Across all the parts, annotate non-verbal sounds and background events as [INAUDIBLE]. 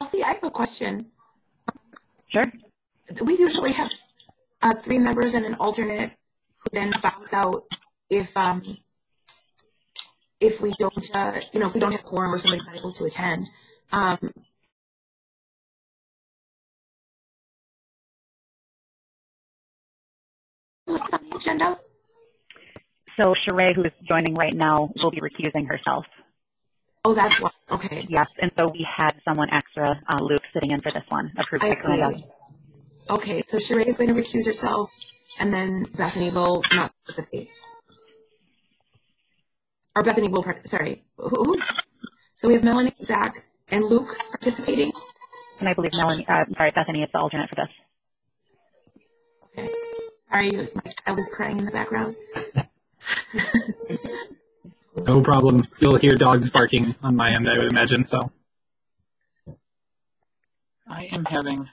Chelsea, I have a question. Sure. We usually have uh, three members and an alternate who then bows out if um, if we don't, uh, you know, if we don't have quorum or somebody's not able to attend. Um, listed on the agenda. So Sheree, who is joining right now, will be recusing herself. Oh, that's why. Okay, Yes, and so we had someone extra, uh, Luke, sitting in for this one, approved I by see. Glenda. Okay, so Sheree is going to recuse herself, and then Bethany will not participate. Or Bethany will, part- sorry, who- who's? So we have Melanie, Zach, and Luke participating. And I believe Melanie, uh, sorry, Bethany is the alternate for this. Okay. Sorry, my child is crying in the background. [LAUGHS] No problem. You'll hear dogs barking on my end, I would imagine. So, I am having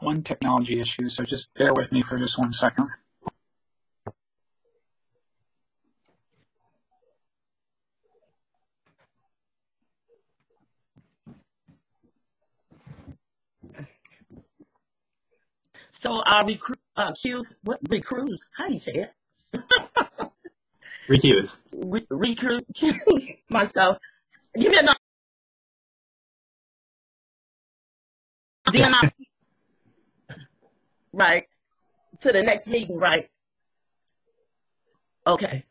one technology issue, so just bear with me for just one second. So I recruit, uh, accuse, what, recruits, how do you say it? [LAUGHS] Recuse. Re- accuse [LAUGHS] myself. Give me a number. Then I, right, to the next meeting, right? Okay,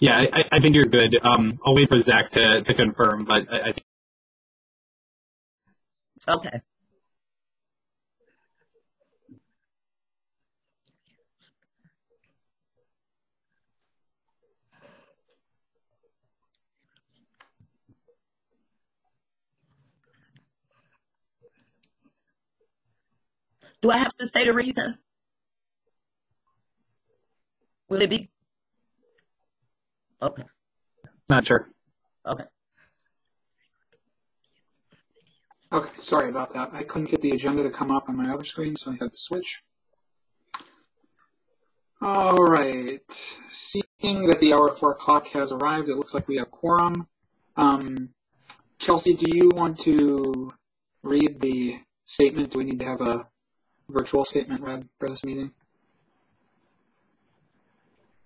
Yeah, I, I think you're good. Um, I'll wait for Zach to, to confirm, but I, I think okay. Do I have to state a reason? Will it be? Okay, not sure. okay. Okay, sorry about that. I couldn't get the agenda to come up on my other screen, so I had to switch. All right. Seeing that the hour of four o'clock has arrived, it looks like we have quorum. Um, Chelsea, do you want to read the statement? Do we need to have a virtual statement read for this meeting?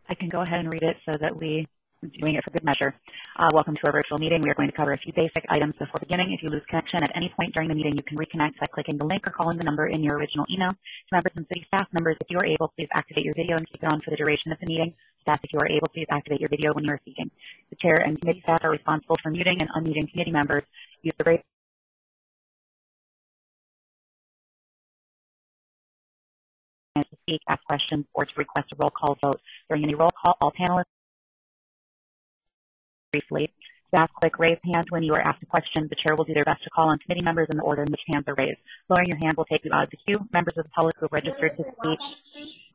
I can go ahead and read it so that we are doing it for good measure. Uh, welcome to our virtual meeting. We are going to cover a few basic items before beginning. If you lose connection at any point during the meeting, you can reconnect by clicking the link or calling the number in your original email. To members and city staff members, if you are able, please activate your video and keep it on for the duration of the meeting. Staff, if you are able, please activate your video when you are speaking. The chair and committee staff are responsible for muting and unmuting committee members. Use the raise speak, ask questions, or to request a roll call vote. During any roll call, all panelists briefly. Staff click raise hand when you are asked a question. The chair will do their best to call on committee members in the order in which hands are raised. Lowering your hand will take you out of the queue. Members of the public who have registered to speak,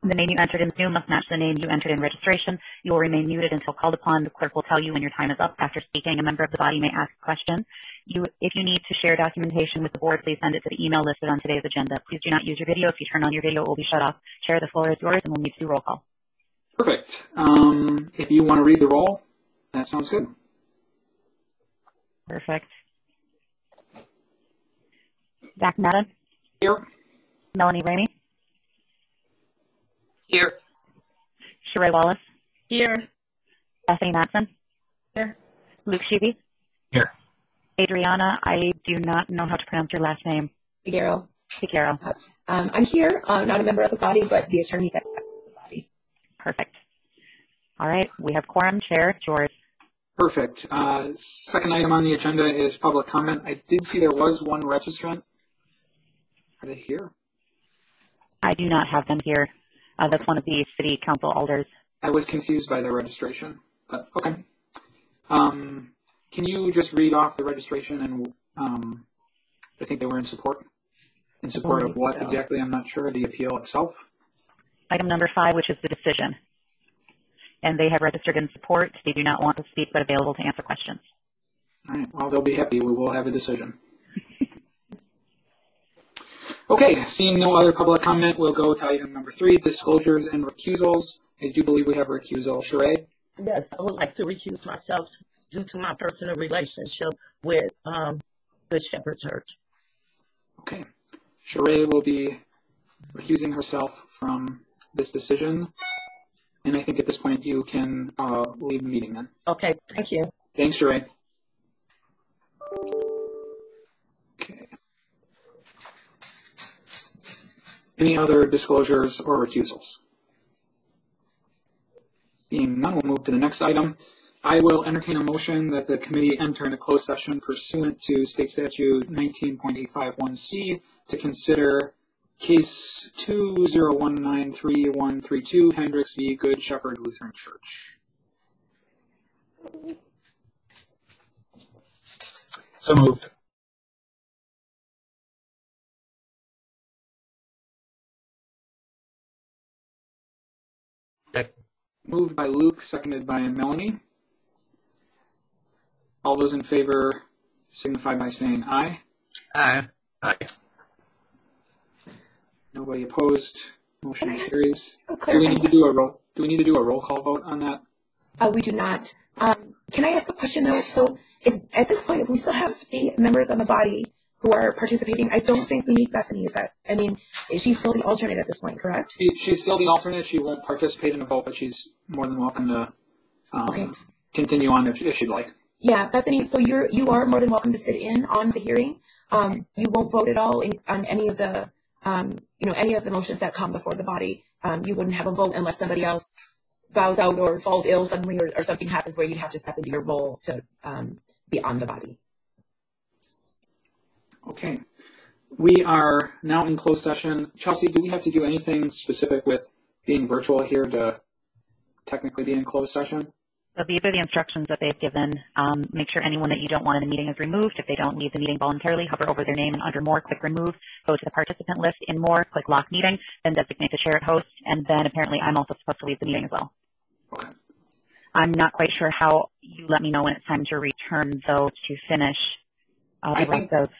the name you entered in Zoom must match the name you entered in registration. You will remain muted until called upon. The clerk will tell you when your time is up. After speaking, a member of the body may ask a question. You, if you need to share documentation with the board, please send it to the email listed on today's agenda. Please do not use your video. If you turn on your video, it will be shut off. Chair, the floor is yours, and we'll need to do roll call. Perfect. Um, if you want to read the roll, that sounds good. Perfect. Zach Madden, Here. Melanie Ramey, Here. Sheree Wallace, Here. Bethany Matson. Here. Luke Sheeby. Here. Adriana, I do not know how to pronounce your last name. Figueroa. Figueroa. Um, I'm here, uh, not a member of the body, but the attorney that the body. Perfect. All right, we have quorum. Chair, it's yours. Perfect. Uh, second item on the agenda is public comment. I did see there was one registrant. Are they here? I do not have them here. Uh, that's one of the city council alders. I was confused by the registration, but okay. Um, can you just read off the registration and um, I think they were in support. In support of what exactly? I'm not sure. The appeal itself. Item number five, which is the decision. And they have registered in support. They do not want to speak, but available to answer questions. All right. Well, they'll be happy. We will have a decision. [LAUGHS] okay. Seeing no other public comment, we'll go to item number three: disclosures and recusals. I do believe we have a recusal. Sheree. Yes, I would like to recuse myself due to my personal relationship with um, the Shepherd Church. Okay. Sheree will be recusing herself from this decision. And I think at this point you can uh, leave the meeting then. Okay, thank you. Thanks, Sheree. Okay. Any other disclosures or recusals? Seeing none, we'll move to the next item. I will entertain a motion that the committee enter into closed session pursuant to state statute 19.851C to consider case two zero one nine three one three two Hendricks v. Good Shepherd Lutheran Church. So moved. Moved by Luke, seconded by Melanie. All those in favor signify by saying aye. Aye. Aye. Nobody opposed. Motion carries. Do we need to do a roll? Do we need to do a roll call vote on that? Uh, we do not. Um, can I ask a question though? So is, at this point, we still have three members on the body who are participating, I don't think we need Bethany. Is that, I mean, is she still the alternate at this point, correct? She, she's still the alternate. She won't participate in the vote, but she's more than welcome to um, Okay. continue on if, if she'd like. Yeah, Bethany, so you're, you are more than welcome to sit in on the hearing. Um, you won't vote at all in, on any of the, um, you know, any of the motions that come before the body. Um, you wouldn't have a vote unless somebody else bows out or falls ill suddenly or, or something happens where you'd have to step into your role to, um, be on the body. Okay. We are now in closed session. Chelsea, do we have to do anything specific with being virtual here to technically be in closed session? So these are the instructions that they've given. Um, make sure anyone that you don't want in the meeting is removed. If they don't leave the meeting voluntarily, hover over their name and under more, click remove. Go to the participant list in more, click lock meeting, then designate the shared host, and then apparently I'm also supposed to leave the meeting as well. Okay. I'm not quite sure how you let me know when it's time to return though to finish uh, I think- rest of.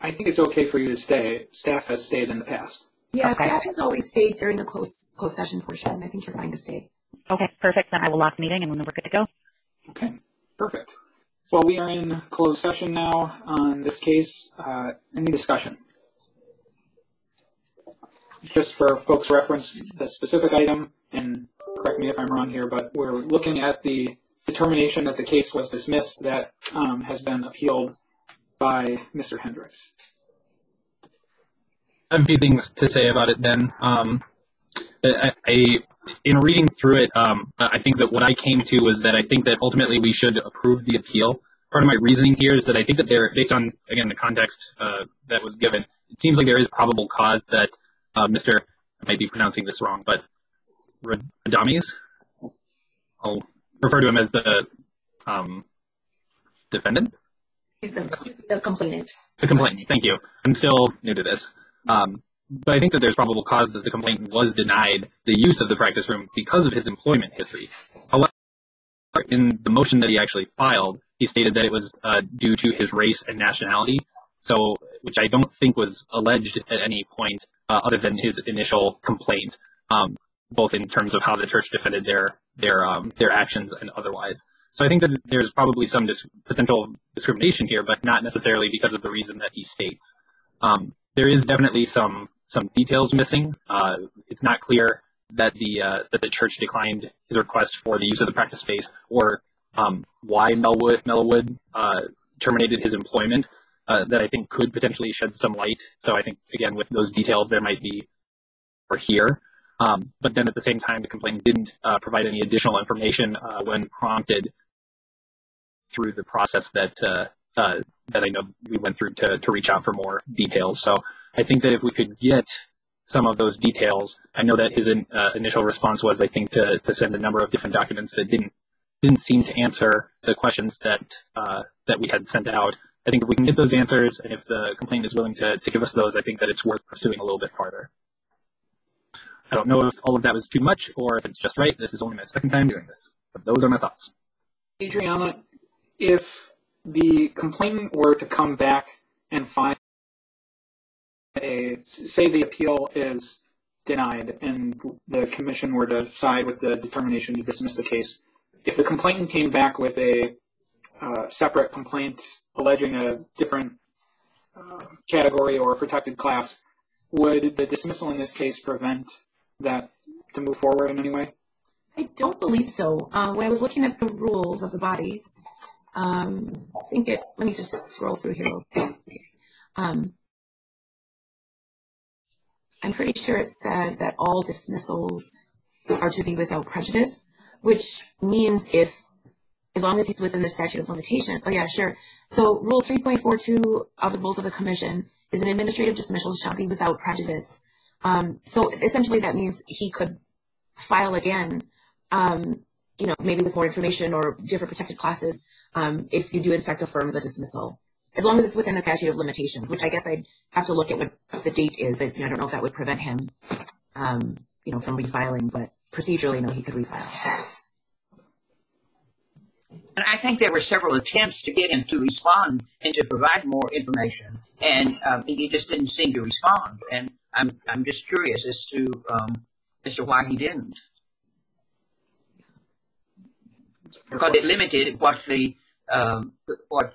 I think it's okay for you to stay. Staff has stayed in the past. Yeah, Okay. staff has always stayed during the closed, closed session portion. I think you're fine to stay. Okay, perfect. Then I will lock the meeting and then we're good to go. Okay, perfect. Well, we are in closed session now on this case. Uh, any discussion? Just for folks' reference, the specific item, and correct me if I'm wrong here, but we're looking at the determination that the case was dismissed that um, has been appealed by Mr. Hendricks. I have a few things to say about it then. Um, I, I, in reading through it, um, I think that what I came to was that I think that ultimately we should approve the appeal. Part of my reasoning here is that I think that there, based on, again, the context uh, that was given, it seems like there is probable cause that uh, Mr. I might be pronouncing this wrong, but Radames, I'll refer to him as the um, defendant. He's the, the complainant. The complaint. Thank you. I'm still new to this. Um, but I think that there's probable cause that the complainant was denied the use of the practice room because of his employment history. However, in the motion that he actually filed, he stated that it was uh, due to his race and nationality. So, which I don't think was alleged at any point uh, other than his initial complaint, um, both in terms of how the church defended their their um, their actions and otherwise. So I think that there's probably some dis- potential discrimination here, but not necessarily because of the reason that he states. Um, there is definitely some some details missing. Uh, it's not clear that the uh, that the church declined his request for the use of the practice space, or um, why Melwood Mellwood uh, terminated his employment. Uh, that I think could potentially shed some light. So I think again with those details there might be or here. Um, but then at the same time, the complaint didn't uh, provide any additional information uh, when prompted through the process that that I know we went through to, to reach out for more details. So I think that if we could get some of those details, I know that his in, uh, initial response was, I think, to, to send a number of different documents that didn't didn't seem to answer the questions that uh, that we had sent out. I think if we can get those answers, and if the complainant is willing to, to give us those, I think that it's worth pursuing a little bit farther. I don't know if all of that was too much or if it's just right. This is only my second time doing this, but those are my thoughts. Adriana, if the complainant were to come back and find a, say the appeal is denied and the commission were to side with the determination to dismiss the case, if the complainant came back with a uh, separate complaint alleging a different uh, category or protected class, would the dismissal in this case prevent that to move forward in any way? I don't believe so. Uh, when I was looking at the rules of the body, um, I think it, let me just scroll through here. Um, I'm pretty sure it said that all dismissals are to be without prejudice, which means if, as long as it's within the statute of limitations. Oh yeah, sure. So rule 3.42 of the rules of the commission is an administrative dismissal shall be without prejudice. Um, so essentially that means he could file again um, you know, maybe with more information or different protected classes, um, if you do in fact affirm the dismissal. As long as it's within the statute of limitations, which I guess I'd have to look at what the date is. That you know, I don't know if that would prevent him, um, you know, from refiling, but procedurally, no, he could refile. And I think there were several attempts to get him to respond and to provide more information, and um, he just didn't seem to respond. And I'm I'm just curious as to um, as to why he didn't, It's a because it limited what the um, what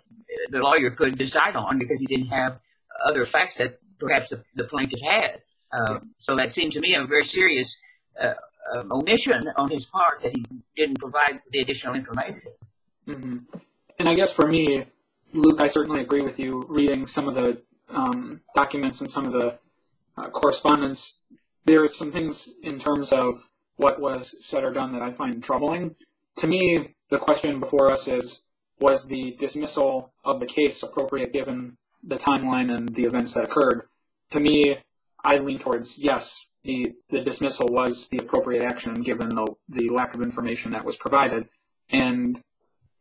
the lawyer could decide on because he didn't have other facts that perhaps the, the plaintiff had. Uh, so that seemed to me a very serious uh, um, omission on his part that he didn't provide the additional information. hmm And I guess for me, Luke, I certainly agree with you. Reading some of the um, documents and some of the uh, correspondence, there are some things in terms of what was said or done that I find troubling. To me, the question before us is: Was the dismissal of the case appropriate given the timeline and the events that occurred? To me, I lean towards yes. The the dismissal was the appropriate action given the the lack of information that was provided, and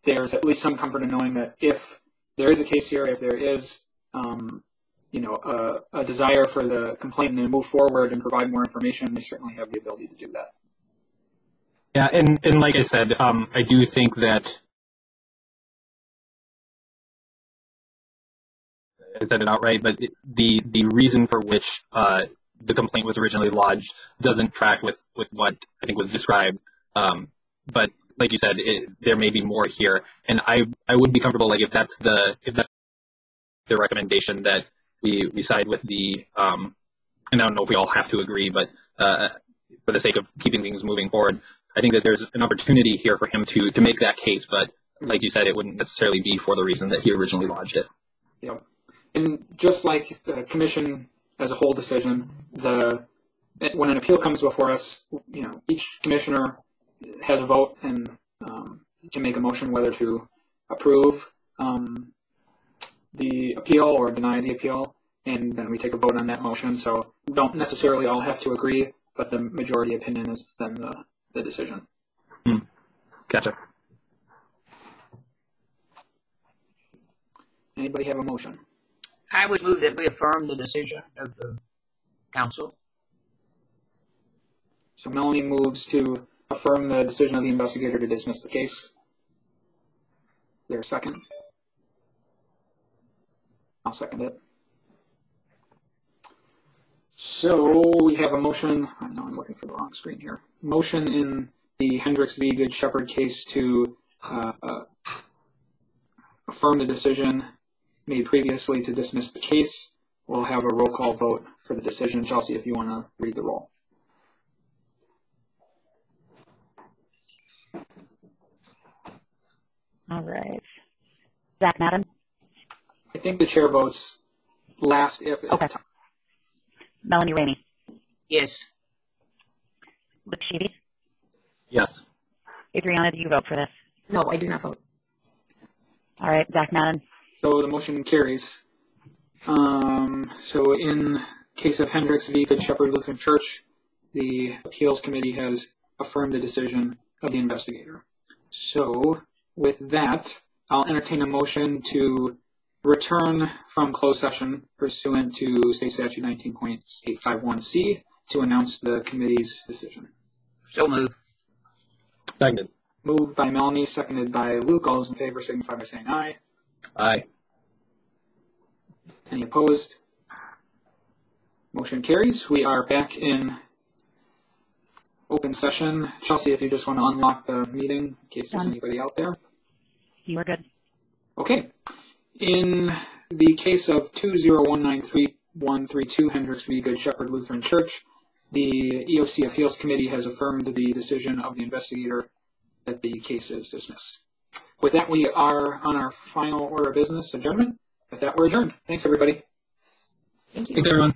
there's at least some comfort in knowing that if there is a case here, if there is, um, you know, a, a desire for the complainant to move forward and provide more information, they certainly have the ability to do that. Yeah, and, and like I said, um, I do think that I said it outright, but the the reason for which uh, the complaint was originally lodged doesn't track with, with what I think was described. Um, but like you said, it, there may be more here, and I I would be comfortable like if that's the if that's the recommendation that we we side with the um, and I don't know if we all have to agree, but uh, for the sake of keeping things moving forward, I think that there's an opportunity here for him to to make that case. But like you said, it wouldn't necessarily be for the reason that he originally lodged it. Yep. And just like the commission as a whole decision, the when an appeal comes before us, you know, each commissioner has a vote and um, can make a motion whether to approve um, the appeal or deny the appeal, and then we take a vote on that motion. So we don't necessarily all have to agree, but the majority opinion is then the, the decision. Gotcha. Anybody have a motion? I would move that we affirm the decision of the council. So Melanie moves to affirm the decision of the investigator to dismiss the case. Is there a second? I'll second it. So we have a motion, I know I'm looking for the wrong screen here. Motion in the Hendricks v. Good Shepherd case to uh, uh, affirm the decision made previously to dismiss the case. We'll have a roll call vote for the decision. Chelsea, if you want to read the roll. All right. Zach Madden, I think the chair votes last if it's Okay. Melanie Rainey, Yes. Luke Sheedy, Yes. Adriana, do you vote for this? No, I do not vote. All right, Zach Madden, So the motion carries. Um, so in case of Hendricks v. Good Shepherd Lutheran Church, the appeals committee has affirmed the decision of the investigator. So with that, I'll entertain a motion to return from closed session pursuant to state statute 19.851C to announce the committee's decision. So moved. Seconded. Moved by Melanie, seconded by Luke. All those in favor signify by saying aye. Aye. Any opposed? Motion carries. We are back in open session. Chelsea, if you just want to unlock the meeting in case there's Done. anybody out there. you are good. Okay. In the case of 20193 132 Hendricks v. Good Shepherd Lutheran Church. The EOC Appeals Committee has affirmed the decision of the investigator that the case is dismissed. With that, we are on our final order of business adjournment. With that, we're adjourned. Thanks, everybody. Thank you. Thanks, everyone.